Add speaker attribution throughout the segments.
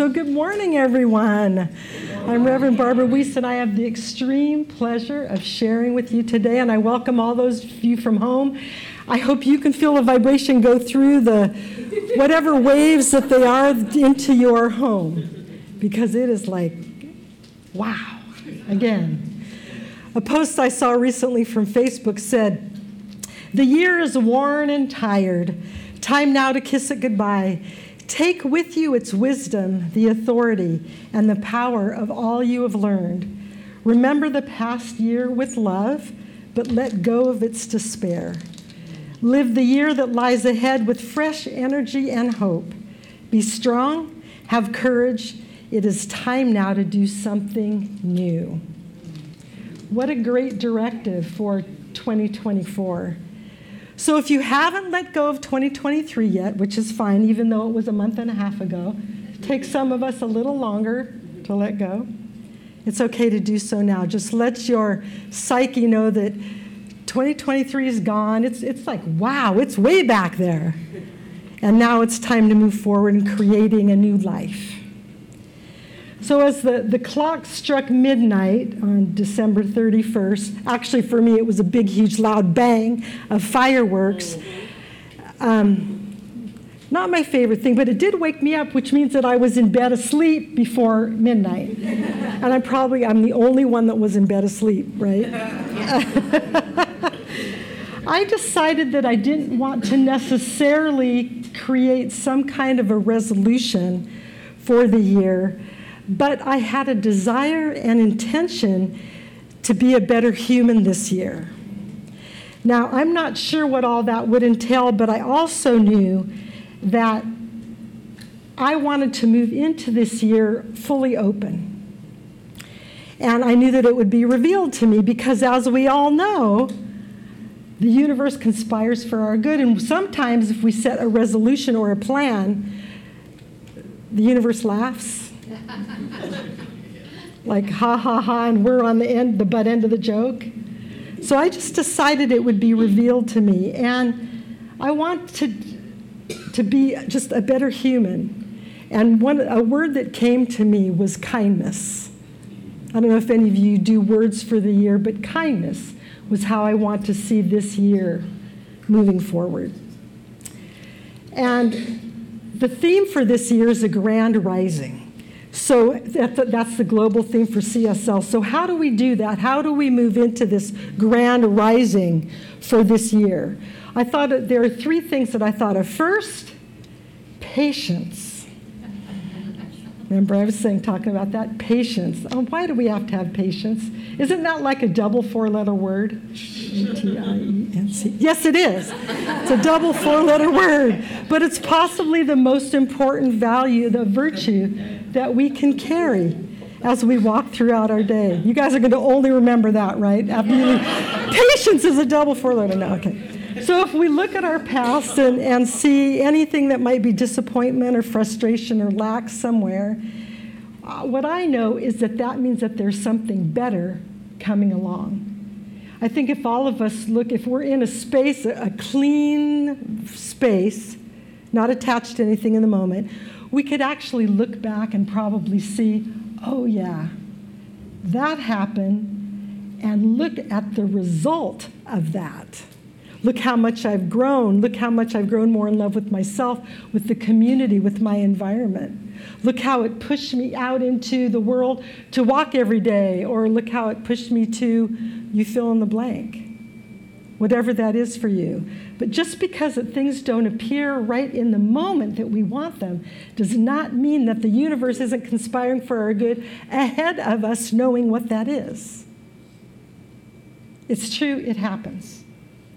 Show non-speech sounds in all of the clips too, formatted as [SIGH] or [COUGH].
Speaker 1: So, good morning, everyone. I'm Reverend Barbara Weiss, and I have the extreme pleasure of sharing with you today. And I welcome all those of you from home. I hope you can feel the vibration go through the whatever waves that they are into your home, because it is like, wow, again. A post I saw recently from Facebook said, The year is worn and tired. Time now to kiss it goodbye. Take with you its wisdom, the authority, and the power of all you have learned. Remember the past year with love, but let go of its despair. Live the year that lies ahead with fresh energy and hope. Be strong, have courage. It is time now to do something new. What a great directive for 2024. So if you haven't let go of 2023 yet, which is fine, even though it was a month and a half ago, it takes some of us a little longer to let go. It's okay to do so now. Just let your psyche know that 2023 is gone. It's, it's like, wow, it's way back there. And now it's time to move forward in creating a new life. So, as the, the clock struck midnight on December 31st, actually for me it was a big, huge, loud bang of fireworks. Um, not my favorite thing, but it did wake me up, which means that I was in bed asleep before midnight. and I'm probably, I'm the only one that was in bed asleep, right? [LAUGHS] I decided that I didn't want to necessarily create some kind of a resolution for the year but I had a desire and intention to be a better human this year. Now, I'm not sure what all that would entail, but I also knew that I wanted to move into this year fully open. And I knew that it would be revealed to me because, as we all know, the universe conspires for our good. And sometimes, if we set a resolution or a plan, the universe laughs [LAUGHS] like ha ha ha, and we're on the end, the butt end of the joke. So I just decided it would be revealed to me, and I want to to be just a better human. And one a word that came to me was kindness. I don't know if any of you do words for the year, but kindness was how I want to see this year moving forward. And the theme for this year is a grand rising. So that's the global theme for CSL. So, how do we do that? How do we move into this grand rising for this year? I thought there are three things that I thought of. First, patience. Remember, I was saying, talking about that patience. Oh, why do we have to have patience? Isn't that like a double four letter word? E-T-I-E-N-C. Yes, it is. It's a double four letter word. But it's possibly the most important value, the virtue that we can carry as we walk throughout our day. You guys are going to only remember that, right? [LAUGHS] Patience is a double four letter. No, okay. So if we look at our past and, and see anything that might be disappointment or frustration or lack somewhere, uh, what I know is that that means that there's something better coming along. I think if all of us look, if we're in a space, a, clean space, not attached to anything in the moment, we could actually look back and probably see, oh, yeah, that happened, and look at the result of that. Look how much I've grown. Look how much I've grown more in love with myself, with the community, with my environment. Look how it pushed me out into the world to walk every day, or look how it pushed me to, you fill in the blank, whatever that is for you. But just because things don't appear right in the moment that we want them does not mean that the universe isn't conspiring for our good ahead of us knowing what that is. It's true, it happens.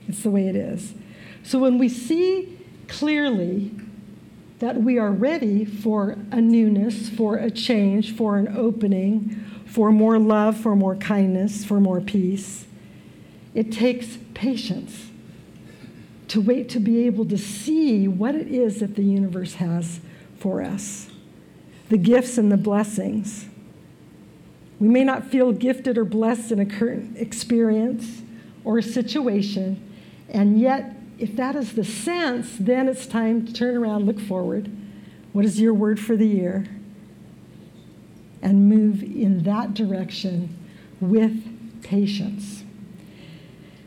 Speaker 1: It's the way it is. So when we see clearly that we are ready for a newness, for a change, for an opening, for more love, for more kindness, for more peace, it takes patience to wait to be able to see what it is that the universe has for us the gifts and the blessings. We may not feel gifted or blessed in a current experience or a situation, and yet, if that is the sense, then it's time to turn around, look forward. What is your word for the year? And move in that direction with patience.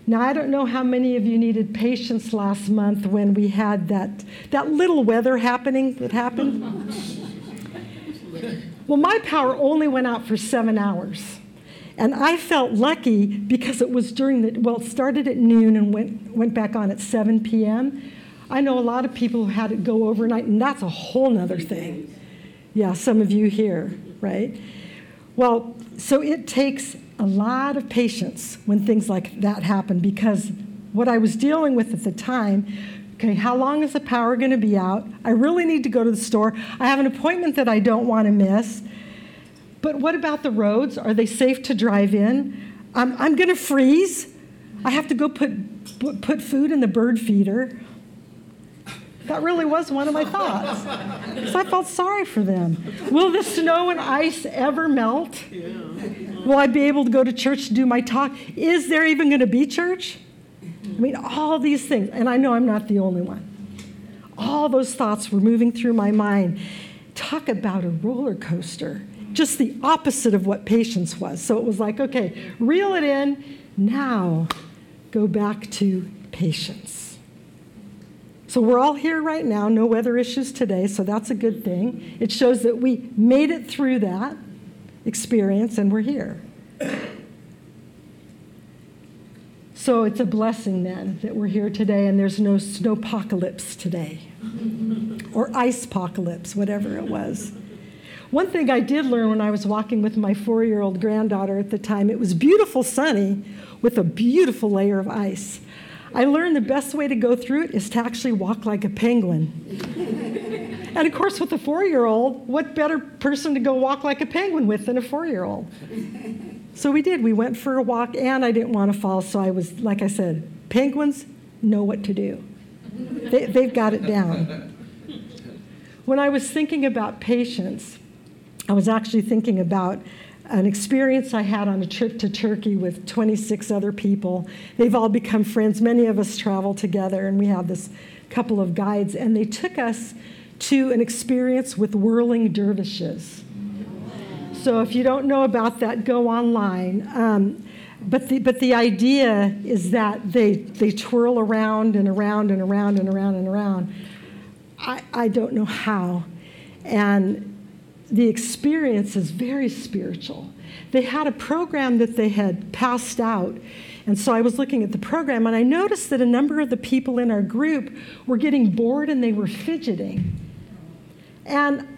Speaker 1: Now, I don't know how many of you needed patience last month when we had that, that little weather happening that happened. [LAUGHS] well, my power only went out for seven hours. And I felt lucky because it was during the, well, it started at noon and went, went back on at 7 p.m. I know a lot of people who had it go overnight, and that's a whole nother thing. Yeah, some of you here, right? Well, so it takes a lot of patience when things like that happen because what I was dealing with at the time okay, how long is the power going to be out? I really need to go to the store. I have an appointment that I don't want to miss. But what about the roads? Are they safe to drive in? I'm, I'm going to freeze. I have to go put, put, put food in the bird feeder. That really was one of my thoughts. So I felt sorry for them. Will the snow and ice ever melt? Will I be able to go to church to do my talk? Is there even going to be church? I mean, all these things. And I know I'm not the only one. All those thoughts were moving through my mind. Talk about a roller coaster just the opposite of what patience was. So it was like, okay, reel it in. Now go back to patience. So we're all here right now, no weather issues today, so that's a good thing. It shows that we made it through that experience and we're here. So it's a blessing then that we're here today and there's no snowpocalypse today or ice apocalypse, whatever it was. One thing I did learn when I was walking with my four year old granddaughter at the time, it was beautiful sunny with a beautiful layer of ice. I learned the best way to go through it is to actually walk like a penguin. [LAUGHS] and of course, with a four year old, what better person to go walk like a penguin with than a four year old? So we did. We went for a walk, and I didn't want to fall, so I was, like I said, penguins know what to do. They, they've got it down. When I was thinking about patience, I was actually thinking about an experience I had on a trip to Turkey with 26 other people. They've all become friends. Many of us travel together, and we have this couple of guides, and they took us to an experience with whirling dervishes. So if you don't know about that, go online. Um, but the, but the idea is that they, they twirl around and around and around and around and around. I, I don't know how. And the experience is very spiritual. They had a program that they had passed out. And so I was looking at the program and I noticed that a number of the people in our group were getting bored and they were fidgeting. And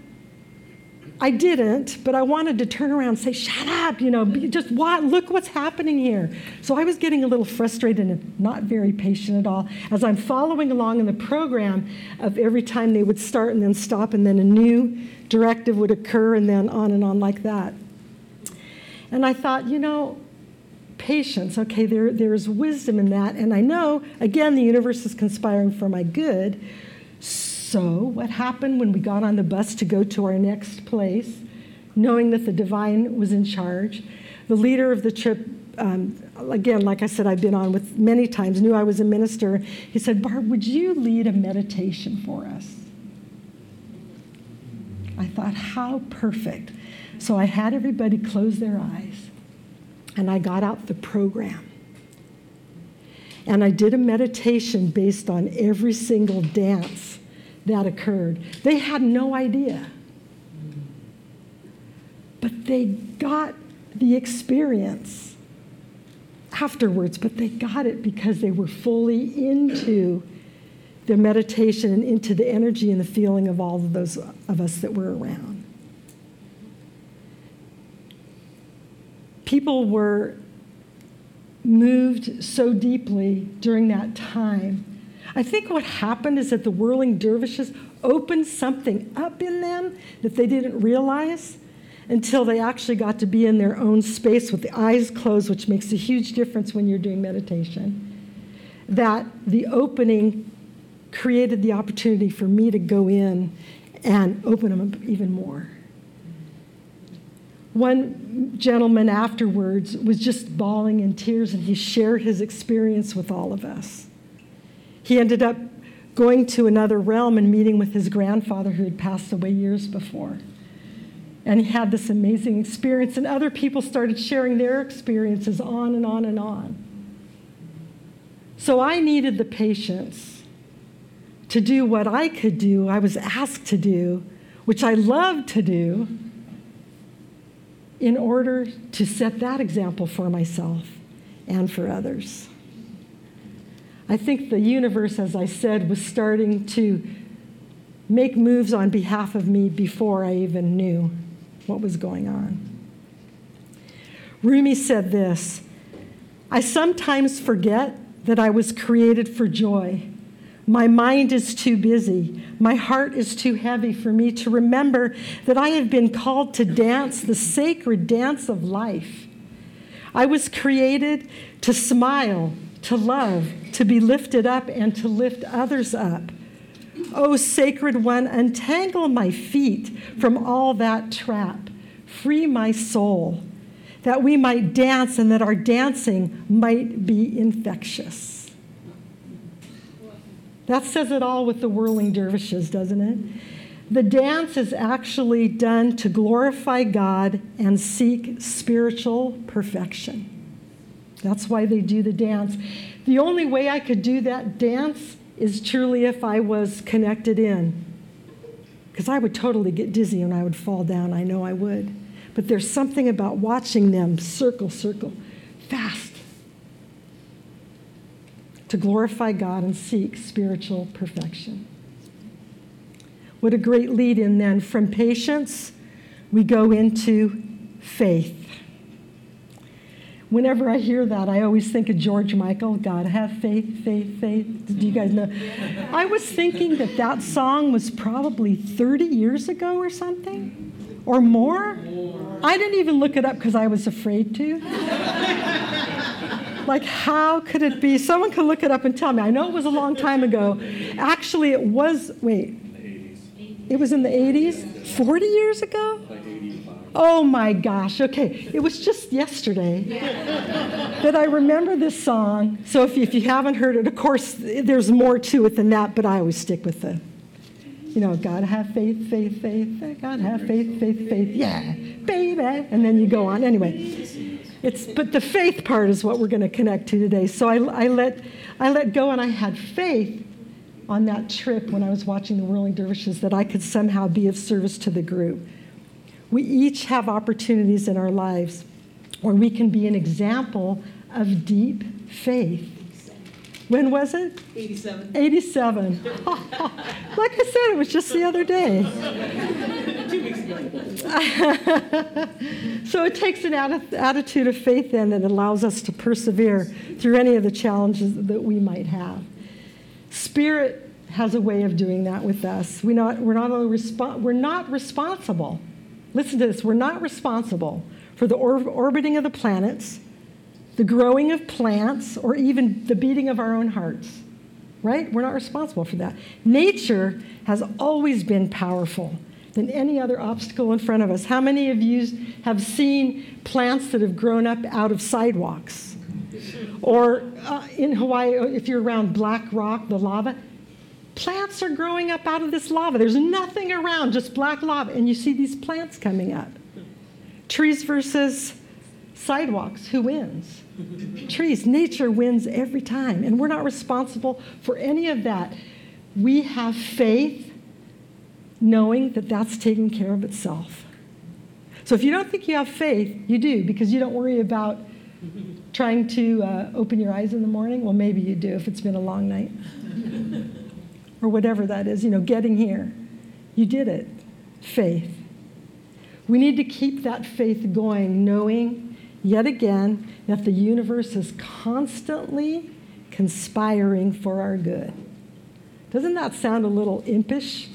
Speaker 1: I didn't, but I wanted to turn around and say, shut up, you know, just look what's happening here. So I was getting a little frustrated and not very patient at all as I'm following along in the program of every time they would start and then stop and then a new directive would occur and then on and on like that. And I thought, you know, patience, okay, there, there's wisdom in that. And I know, again, the universe is conspiring for my good. What happened when we got on the bus to go to our next place, knowing that the divine was in charge? The leader of the trip, um, again, like I said, I've been on with many times, knew I was a minister. He said, Barb, would you lead a meditation for us? I thought, how perfect. So I had everybody close their eyes and I got out the program. And I did a meditation based on every single dance that occurred. They had no idea. But they got the experience afterwards, but they got it because they were fully into the meditation and into the energy and the feeling of all of those of us that were around. People were moved so deeply during that time. I think what happened is that the whirling dervishes opened something up in them that they didn't realize until they actually got to be in their own space with the eyes closed, which makes a huge difference when you're doing meditation. That the opening created the opportunity for me to go in and open them up even more. One gentleman afterwards was just bawling in tears and he shared his experience with all of us. He ended up going to another realm and meeting with his grandfather who had passed away years before. And he had this amazing experience, and other people started sharing their experiences on and on and on. So I needed the patience to do what I could do, I was asked to do, which I loved to do, in order to set that example for myself and for others. I think the universe, as I said, was starting to make moves on behalf of me before I even knew what was going on. Rumi said this I sometimes forget that I was created for joy. My mind is too busy. My heart is too heavy for me to remember that I have been called to dance the sacred dance of life. I was created to smile, to love, to be lifted up, and to lift others up. O oh, sacred one, untangle my feet from all that trap. Free my soul, that we might dance and that our dancing might be infectious. That says it all with the whirling dervishes, doesn't it? The dance is actually done to glorify God and seek spiritual perfection. That's why they do the dance. The only way I could do that dance is truly if I was connected in. Because I would totally get dizzy and I would fall down. I know I would. But there's something about watching them circle, circle, fast to glorify God and seek spiritual perfection. What a great lead in then. From patience, we go into faith. Whenever I hear that, I always think of George Michael, God have faith, faith, faith. Do you guys know? I was thinking that that song was probably 30 years ago or something, or more. I didn't even look it up because I was afraid to. [LAUGHS] like, how could it be? Someone could look it up and tell me. I know it was a long time ago. Actually, it was, wait, it was in the 80s? 40 years ago? Oh my gosh, okay. It was just yesterday [LAUGHS] that I remember this song. So if you, if you haven't heard it, of course, there's more to it than that, but I always stick with the, you know, God have faith, faith, faith, God have faith, faith, faith, yeah, baby. And then you go on. Anyway, it's, but the faith part is what we're going to connect to today. So I, I, let, I let go and I had faith on that trip when I was watching the Whirling Dervishes that I could somehow be of service to the group. We each have opportunities in our lives where we can be an example of deep faith. When was it?
Speaker 2: 87.
Speaker 1: 87. [LAUGHS] like I said, it was just the other day.
Speaker 2: Two weeks ago. [LAUGHS]
Speaker 1: so it takes an atti- attitude of faith then that allows us to persevere through any of the challenges that we might have. Spirit has a way of doing that with us. We not, we're, not only respo- we're not responsible Listen to this we're not responsible for the or- orbiting of the planets, the growing of plants, or even the beating of our own hearts. Right? We're not responsible for that. Nature has always been powerful than any other obstacle in front of us. How many of you have seen plants that have grown up out of sidewalks? Or uh, in Hawaii, if you're around Black Rock, the lava, Plants are growing up out of this lava. There's nothing around, just black lava. And you see these plants coming up. Trees versus Sidewalks, who wins? Trees, nature wins every time, and we're not responsible for any of that. We have faith knowing that that's taking care of itself. So if you don't think you have faith, you do because you don't worry about trying to uh, open your eyes in the morning. Well, maybe you do if it's been a long night [LAUGHS] or whatever that is, you know, getting here. You did it. Faith. We need to keep that faith going, knowing yet again that the universe is constantly conspiring for our good. Doesn't that sound a little impish?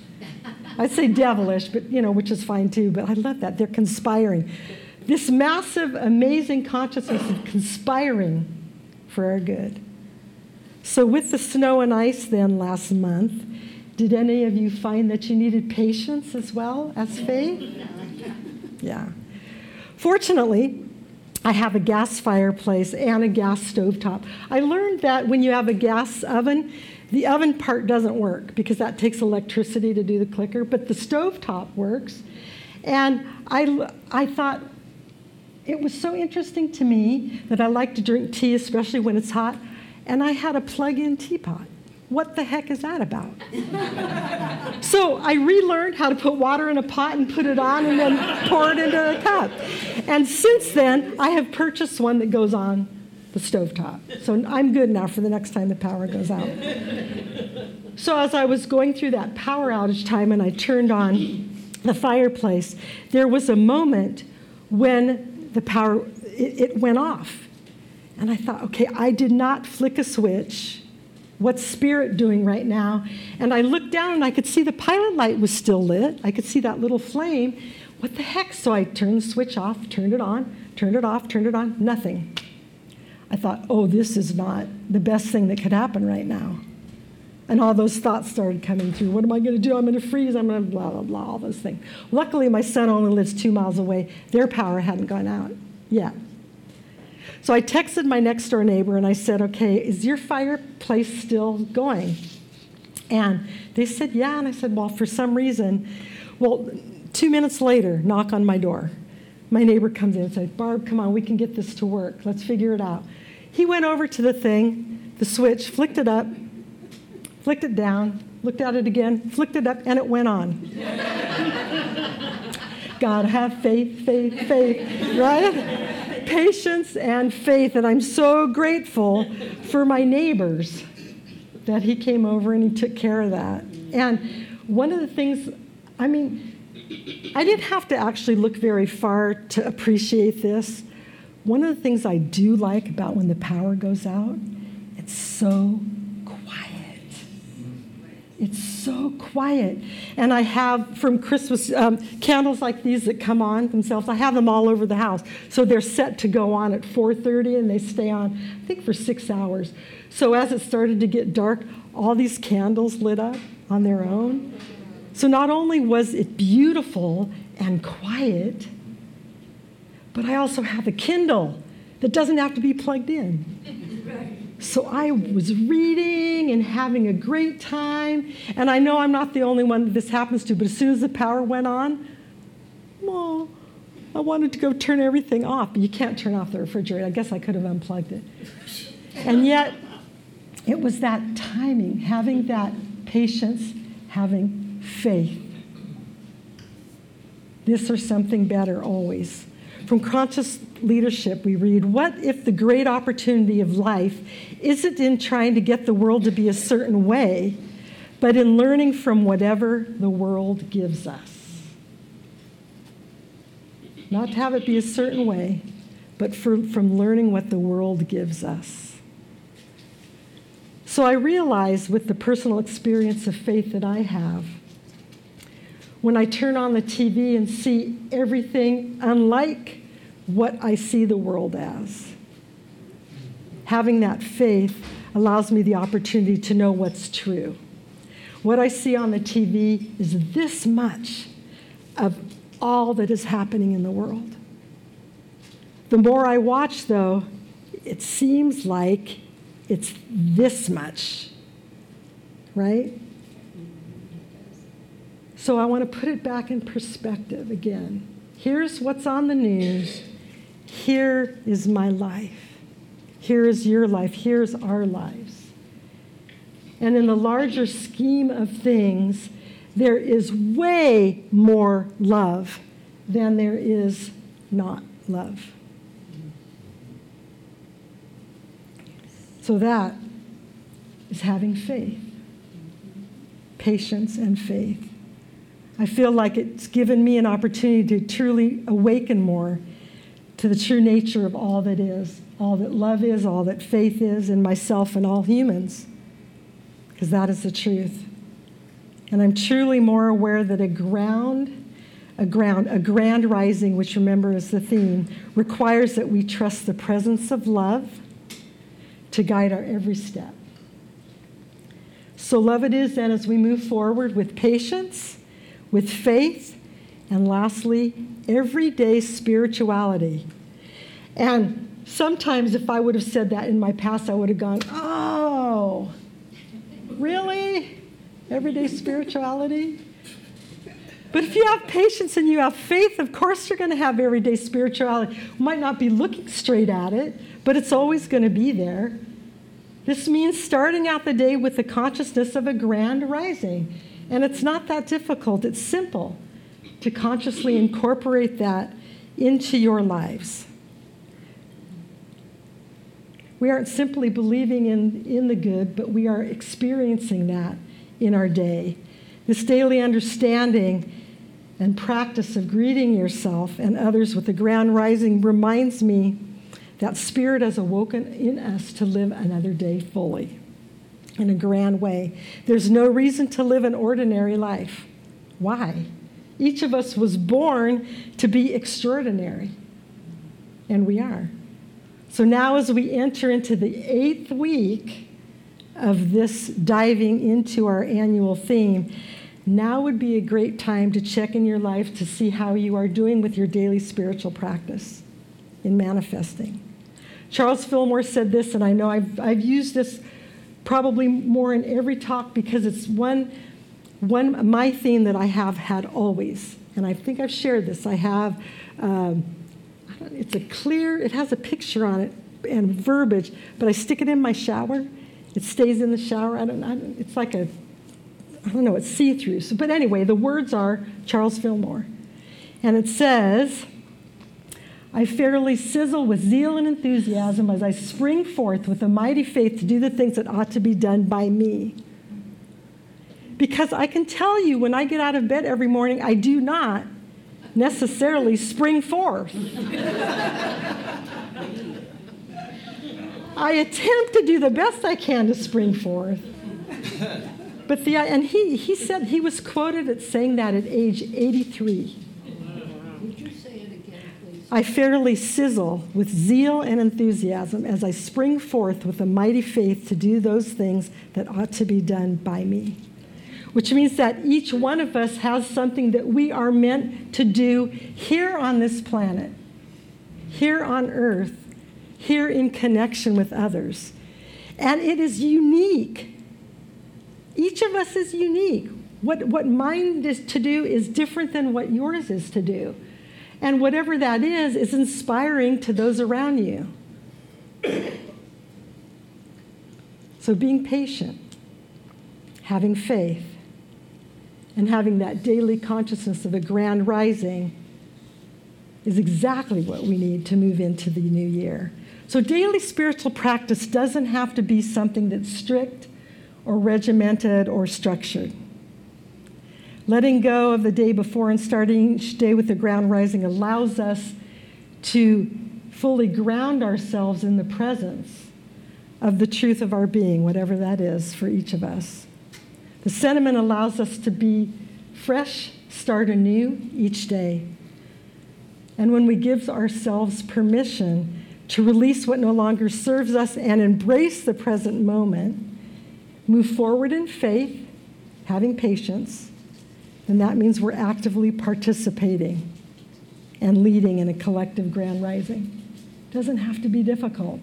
Speaker 1: I'd say devilish, but you know, which is fine too, but I love that. They're conspiring. This massive, amazing consciousness of conspiring for our good. So, with the snow and ice then last month, did any of you find that you needed patience as well as faith? Yeah. Fortunately, I have a gas fireplace and a gas stovetop. I learned that when you have a gas oven, the oven part doesn't work because that takes electricity to do the clicker, but the stovetop works. And I, I thought it was so interesting to me that I like to drink tea, especially when it's hot, and I had a plug in teapot. What the heck is that about? [LAUGHS] so I relearned how to put water in a pot and put it on and then pour it into a cup. And since then, I have purchased one that goes on the stovetop. So I'm good now for the next time the power goes out. so as I was going through that power outage time and I turned on the fireplace, there was a moment when the power it, it went off. And I thought, okay, I did not flick a switch. What's spirit doing right now? And I looked down and I could see the pilot light was still lit. I could see that little flame. What the heck? So I turned the switch off, turned it on, turned it off, turned it on, nothing. I thought, oh, this is not the best thing that could happen right now. And all those thoughts started coming through. What am I going to do? I'm going to freeze. I'm going to blah, blah, blah, all those things. Luckily, my son only lives two miles away. Their power hadn't gone out yet. So I texted my next door neighbor and I said, okay, is your fireplace still going? And they said, yeah. And I said, well, for some reason, well, two minutes later, knock on my door. My neighbor comes in and says, Barb, come on, we can get this to work. Let's figure it out. He went over to the thing, the switch, flicked it up, flicked it down, looked at it again, flicked it up, and it went on. [LAUGHS] God, have faith, faith, faith, right? Patience and faith. And I'm so grateful for my neighbors that he came over and he took care of that. And one of the things, I mean, I didn't have to actually look very far to appreciate this. One of the things I do like about when the power goes out, it's so it's so quiet. And I have from Christmas um, candles like these that come on themselves. I have them all over the house. So they're set to go on at 4:30 and they stay on, I think, for six hours. So as it started to get dark, all these candles lit up on their own. So not only was it beautiful and quiet, but I also have a Kindle that doesn't have to be plugged in. [LAUGHS] So I was reading and having a great time. And I know I'm not the only one that this happens to, but as soon as the power went on, well, I wanted to go turn everything off. But you can't turn off the refrigerator. I guess I could have unplugged it. And yet, it was that timing, having that patience, having faith. This or something better always. From conscious leadership, we read What if the great opportunity of life isn't in trying to get the world to be a certain way, but in learning from whatever the world gives us? Not to have it be a certain way, but for, from learning what the world gives us. So I realize with the personal experience of faith that I have, when I turn on the TV and see everything unlike what I see the world as. Having that faith allows me the opportunity to know what's true. What I see on the TV is this much of all that is happening in the world. The more I watch, though, it seems like it's this much, right? So I want to put it back in perspective again. Here's what's on the news Here is my life. Here is your life. Here's our lives. And in the larger scheme of things, there is way more love than there is not love. So that is having faith, patience, and faith. I feel like it's given me an opportunity to truly awaken more to the true nature of all that is, all that love is, all that faith is in myself and all humans, because that is the truth. And I'm truly more aware that a ground, a ground, a grand rising, which remember is the theme, requires that we trust the presence of love to guide our every step. So, love it is then as we move forward with patience with faith, and lastly, everyday spirituality. And sometimes, if I would have said that in my past, I would have gone, Oh, really? Everyday spirituality? But if you have patience and you have faith, of course you're going to have everyday spirituality. Might not be looking straight at it, but it's always going to be there. This means starting out the day with the consciousness of a grand rising. And it's not that difficult, it's simple to consciously incorporate that into your lives. We aren't simply believing in, in the good, but we are experiencing that in our day. This daily understanding and practice of greeting yourself and others with the grand rising reminds me that Spirit has awoken in us to live another day fully in a grand way. There's no reason to live an ordinary life. Why? Each of us was born to be extraordinary, and we are. So now, as we enter into the eighth week of this diving into our annual theme, now would be a great time to check in your life to see how you are doing with your daily spiritual practice in manifesting. Charles Fillmore said this, and I know I've, I've used this probably more in every talk because it's one, one my theme that I have had always. And I think I've shared this. I have, um, it's a clear, it has a picture on it and verbiage, but I stick it in my shower. It stays in the shower. I don't, I don't it's like a, I don't know, it's see through. So, but anyway, the words are Charles Fillmore. And it says, I fairly sizzle with zeal and enthusiasm as I spring forth with a mighty faith to do the things that ought to be done by me. Because I can tell you when I get out of bed every morning, I do not necessarily spring forth. I attempt to do the best I can to spring forth. But the, and he, he said he was quoted at saying that at age 83. I fairly sizzle with zeal and enthusiasm as I spring forth with a mighty faith to do those things that ought to be done by me. Which means that each one of us has something that we are meant to do here on this planet, here on earth, here in connection with others. And it is unique. Each of us is unique. What, what mine is to do is different than what yours is to do. And whatever that is, is inspiring to those around you. So being patient, having faith, and having that daily consciousness of a grand rising is exactly what we need to move into the new year. So, daily spiritual practice doesn't have to be something that's strict or regimented or structured. Letting go of the day before and starting each day with the ground rising allows us to fully ground ourselves in the presence of the truth of our being, whatever that is for each of us. The sentiment allows us to be fresh, start anew each day. And when we give ourselves permission to release what no longer serves us and embrace the present moment, move forward in faith, having patience, then that means we're actively participating and leading in a collective grand rising. Doesn't have to be difficult.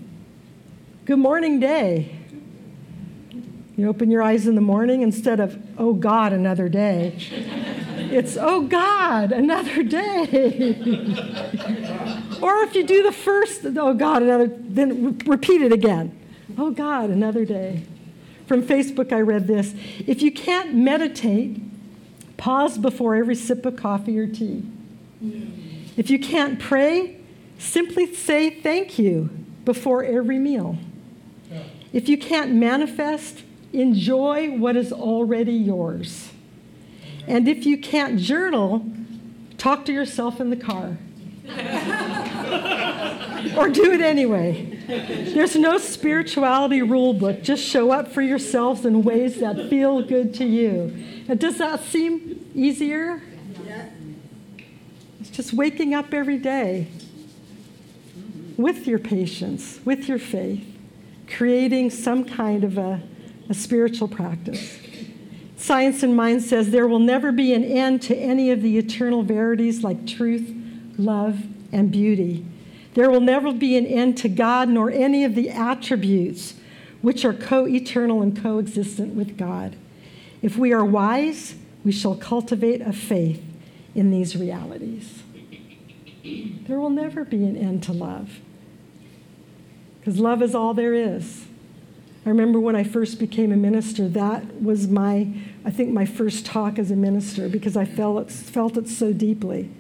Speaker 1: Good morning, day. You open your eyes in the morning instead of, oh God, another day. [LAUGHS] It's, oh God, another day. [LAUGHS] Or if you do the first, oh God, another, then re- repeat it again. Oh God, another day. From Facebook, I read this. If you can't meditate, pause before every sip of coffee or tea. If you can't pray, simply say thank you before every meal. If you can't manifest, enjoy what is already yours. And if you can't journal, talk to yourself in the car. [LAUGHS] or do it anyway. There's no spirituality rule book. Just show up for yourselves in ways that feel good to you. And does that seem easier? Yeah. It's just waking up every day with your patience, with your faith, creating some kind of a, a spiritual practice. Science of Mind says there will never be an end to any of the eternal verities like truth, love, and beauty. There will never be an end to God nor any of the attributes which are co eternal and coexistent with God. If we are wise, we shall cultivate a faith in these realities. There will never be an end to love because love is all there is. I remember when I first became a minister, that was my, I think, my first talk as a minister because I felt it, felt it so deeply.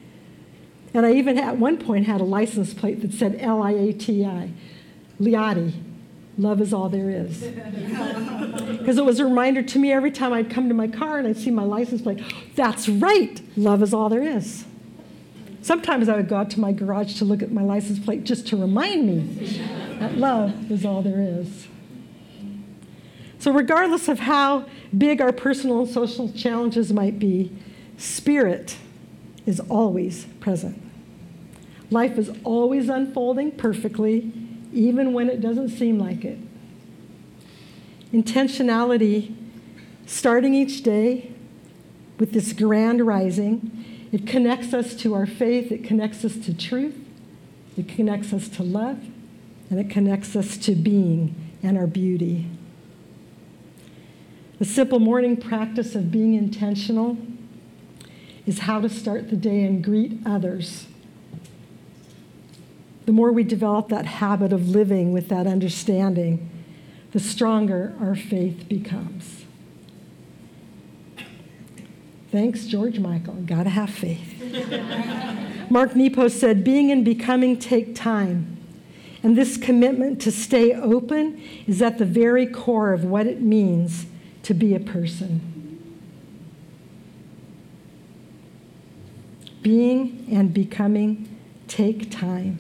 Speaker 1: And I even at one point had a license plate that said L I A T I, Liati. Love is all there is. [LAUGHS] Because it was a reminder to me every time I'd come to my car and I'd see my license plate, that's right, love is all there is. Sometimes I would go out to my garage to look at my license plate just to remind me that love is all there is. So, regardless of how big our personal and social challenges might be, spirit is always present. Life is always unfolding perfectly, even when it doesn't seem like it. Intentionality, starting each day with this grand rising, it connects us to our faith, it connects us to truth, it connects us to love, and it connects us to being and our beauty. The simple morning practice of being intentional is how to start the day and greet others. The more we develop that habit of living with that understanding, the stronger our faith becomes. Thanks, George Michael. Gotta have faith. [LAUGHS] Mark Nepo said, Being and becoming take time. And this commitment to stay open is at the very core of what it means to be a person. Being and becoming take time.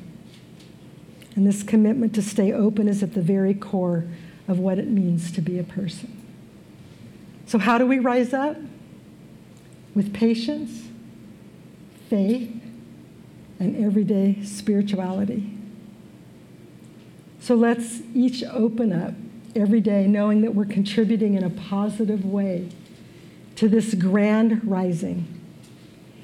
Speaker 1: And this commitment to stay open is at the very core of what it means to be a person. So, how do we rise up? With patience, faith, and everyday spirituality. So, let's each open up every day knowing that we're contributing in a positive way to this grand rising.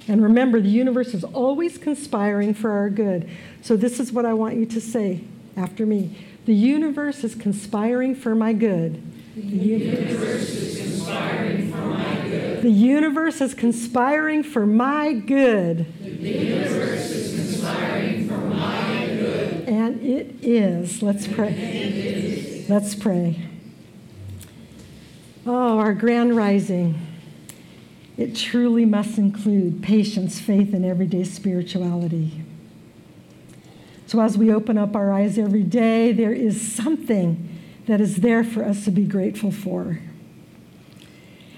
Speaker 1: And remember, the universe is always conspiring for our good. So, this is what I want you to say after me
Speaker 3: The universe is conspiring for my good.
Speaker 1: The universe is conspiring for my good.
Speaker 3: The universe is conspiring for my good.
Speaker 1: And it is. Let's pray. Let's pray. Oh, our grand rising. It truly must include patience, faith, and everyday spirituality. So, as we open up our eyes every day, there is something that is there for us to be grateful for.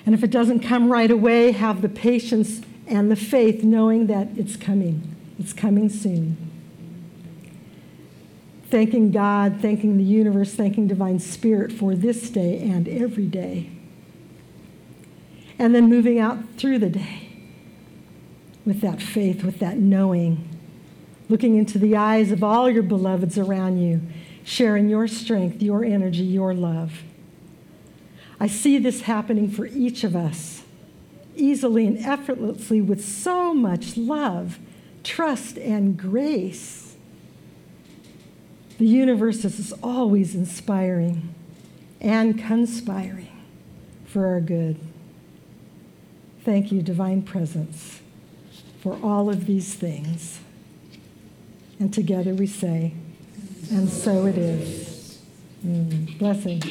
Speaker 1: And if it doesn't come right away, have the patience and the faith knowing that it's coming. It's coming soon. Thanking God, thanking the universe, thanking Divine Spirit for this day and every day and then moving out through the day with that faith, with that knowing, looking into the eyes of all your beloveds around you, sharing your strength, your energy, your love. I see this happening for each of us easily and effortlessly with so much love, trust, and grace. The universe is always inspiring and conspiring for our good. Thank you, Divine Presence, for all of these things. And together we say, and so it is. Mm, blessing.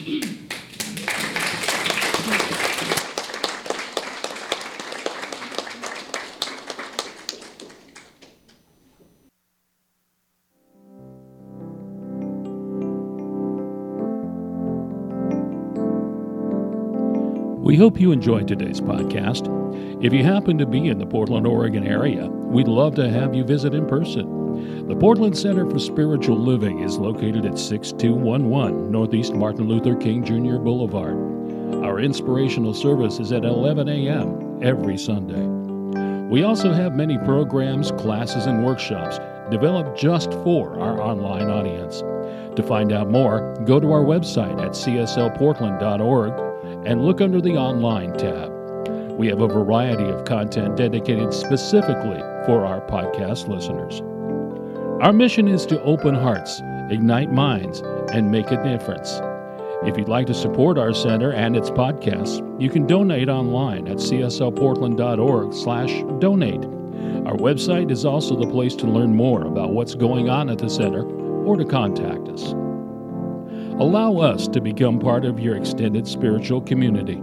Speaker 4: We hope you enjoyed today's podcast. If you happen to be in the Portland, Oregon area, we'd love to have you visit in person. The Portland Center for Spiritual Living is located at 6211 Northeast Martin Luther King Jr. Boulevard. Our inspirational service is at 11 a.m. every Sunday. We also have many programs, classes, and workshops developed just for our online audience. To find out more, go to our website at cslportland.org and look under the Online tab. We have a variety of content dedicated specifically for our podcast listeners. Our mission is to open hearts, ignite minds, and make a difference. If you'd like to support our center and its podcasts, you can donate online at cslportland.org/donate. Our website is also the place to learn more about what's going on at the center or to contact us. Allow us to become part of your extended spiritual community.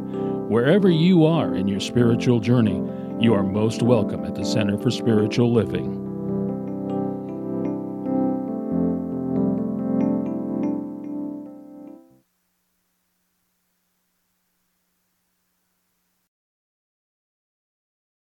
Speaker 4: Wherever you are in your spiritual journey, you are most welcome at the Center for Spiritual Living.